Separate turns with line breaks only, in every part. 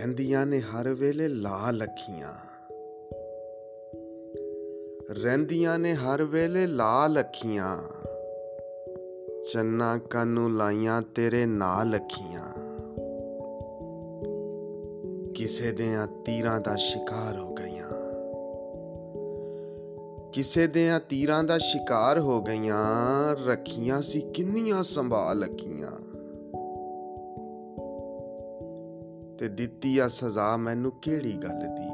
ਰਹਿੰਦੀਆਂ ਨੇ ਹਰ ਵੇਲੇ ਲਾਲ ਅੱਖੀਆਂ ਰਹਿੰਦੀਆਂ ਨੇ ਹਰ ਵੇਲੇ ਲਾਲ ਅੱਖੀਆਂ ਚੰਨਾ ਕਾਨੂੰ ਲਾਈਆਂ ਤੇਰੇ ਨਾਲ ਅੱਖੀਆਂ ਕਿਸੇ ਦੇ ਤੀਰਾਂ ਦਾ ਸ਼ਿਕਾਰ ਹੋ ਗਈਆਂ। ਕਿਸੇ ਦੇ ਤੀਰਾਂ ਦਾ ਸ਼ਿਕਾਰ ਹੋ ਗਈਆਂ। ਰੱਖੀਆਂ ਸੀ ਕਿੰਨੀਆਂ ਸੰਭਾਲ ਅੱਖੀਆਂ ਤੇ ਦਿੱਤੀ ਆ ਸਜ਼ਾ ਮੈਨੂੰ ਕਿਹੜੀ ਗੱਲ ਦੀ?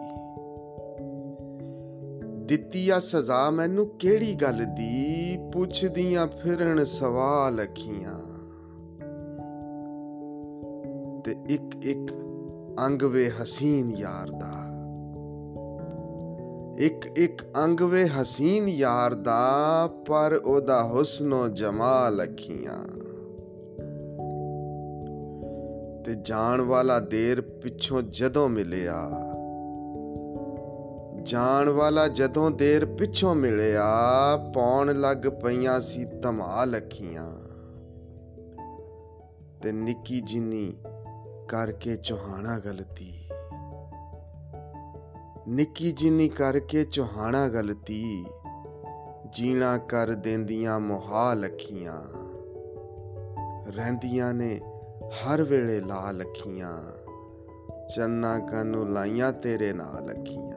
ਦਿੱਤੀ ਆ ਸਜ਼ਾ ਮੈਨੂੰ ਕਿਹੜੀ ਗੱਲ ਦੀ? ਪੁੱਛਦੀਆਂ ਫਿਰਨ ਸਵਾਲ ਅੱਖੀਆਂ। ਤੇ ਇੱਕ ਇੱਕ ਅੰਗ ਵੇ ਹਸੀਨ ਯਾਰ ਦਾ। ਇੱਕ ਇੱਕ ਅੰਗ ਵੇ ਹਸੀਨ ਯਾਰ ਦਾ, ਪਰ ਉਹਦਾ ਹੁਸਨੋ ਜਮਾਲ ਅੱਖੀਆਂ। ਤੇ ਜਾਣ ਵਾਲਾ ਦੇਰ ਪਿੱਛੋਂ ਜਦੋਂ ਮਿਲਿਆ। ਜਾਣ ਵਾਲਾ ਜਦੋਂ ਦੇਰ ਪਿੱਛੋਂ ਮਿਲਿਆ, ਪੌਣ ਲੱਗ ਪਈਆਂ ਸੀ ਧਮਾਲ ਅੱਖੀਆਂ। ਤੇ ਨਿੱਕੀ ਜਿੰਨੀ ਕਰਕੇ ਚੋਹਾਣਾ ਗਲਤੀ। ਨਿੱਕੀ ਜਿੰਨੀ ਕਰਕੇ ਚੋਹਾਣਾ ਗਲਤੀ, ਜੀਣਾ ਕਰ ਦਿੰਦੀਆਂ ਮੁਹਾਲ ਅੱਖੀਆਂ। ਰਹਿੰਦੀਆਂ ਨੇ ਹਰ ਵੇਲੇ ਲਾਲ ਅੱਖੀਆਂ ਚੰਨਾ ਕਾਨੂੰ ਲਾਈਆਂ ਤੇਰੇ ਨਾਲ ਅੱਖੀਆਂ।